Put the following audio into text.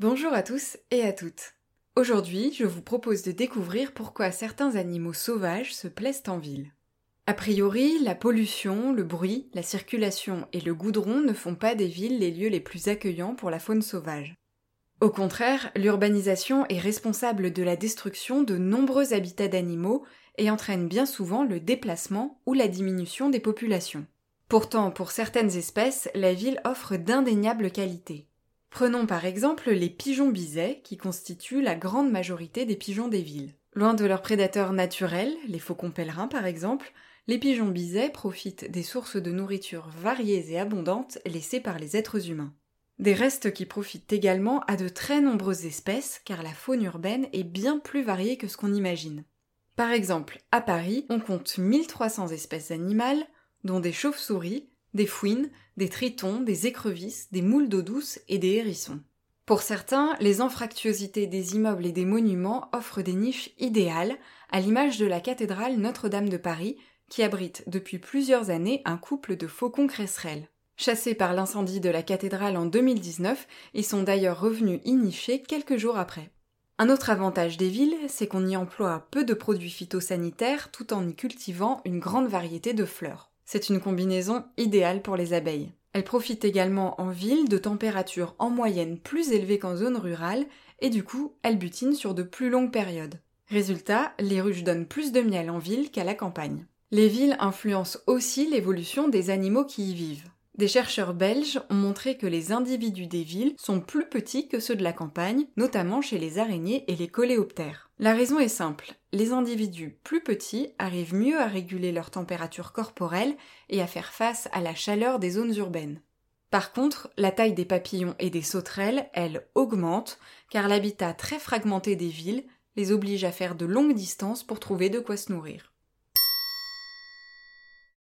Bonjour à tous et à toutes. Aujourd'hui, je vous propose de découvrir pourquoi certains animaux sauvages se plaisent en ville. A priori, la pollution, le bruit, la circulation et le goudron ne font pas des villes les lieux les plus accueillants pour la faune sauvage. Au contraire, l'urbanisation est responsable de la destruction de nombreux habitats d'animaux et entraîne bien souvent le déplacement ou la diminution des populations. Pourtant, pour certaines espèces, la ville offre d'indéniables qualités. Prenons par exemple les pigeons bisets qui constituent la grande majorité des pigeons des villes. Loin de leurs prédateurs naturels, les faucons pèlerins par exemple, les pigeons bisets profitent des sources de nourriture variées et abondantes laissées par les êtres humains. Des restes qui profitent également à de très nombreuses espèces car la faune urbaine est bien plus variée que ce qu'on imagine. Par exemple, à Paris, on compte 1300 espèces animales, dont des chauves-souris, des fouines, des tritons, des écrevisses, des moules d'eau douce et des hérissons. Pour certains, les anfractuosités des immeubles et des monuments offrent des niches idéales, à l'image de la cathédrale Notre-Dame de Paris, qui abrite depuis plusieurs années un couple de faucons cresserelles. Chassés par l'incendie de la cathédrale en 2019, ils sont d'ailleurs revenus y nicher quelques jours après. Un autre avantage des villes, c'est qu'on y emploie peu de produits phytosanitaires tout en y cultivant une grande variété de fleurs. C'est une combinaison idéale pour les abeilles. Elles profitent également en ville de températures en moyenne plus élevées qu'en zone rurale et du coup, elles butinent sur de plus longues périodes. Résultat, les ruches donnent plus de miel en ville qu'à la campagne. Les villes influencent aussi l'évolution des animaux qui y vivent. Des chercheurs belges ont montré que les individus des villes sont plus petits que ceux de la campagne, notamment chez les araignées et les coléoptères. La raison est simple, les individus plus petits arrivent mieux à réguler leur température corporelle et à faire face à la chaleur des zones urbaines. Par contre, la taille des papillons et des sauterelles, elle, augmente, car l'habitat très fragmenté des villes les oblige à faire de longues distances pour trouver de quoi se nourrir.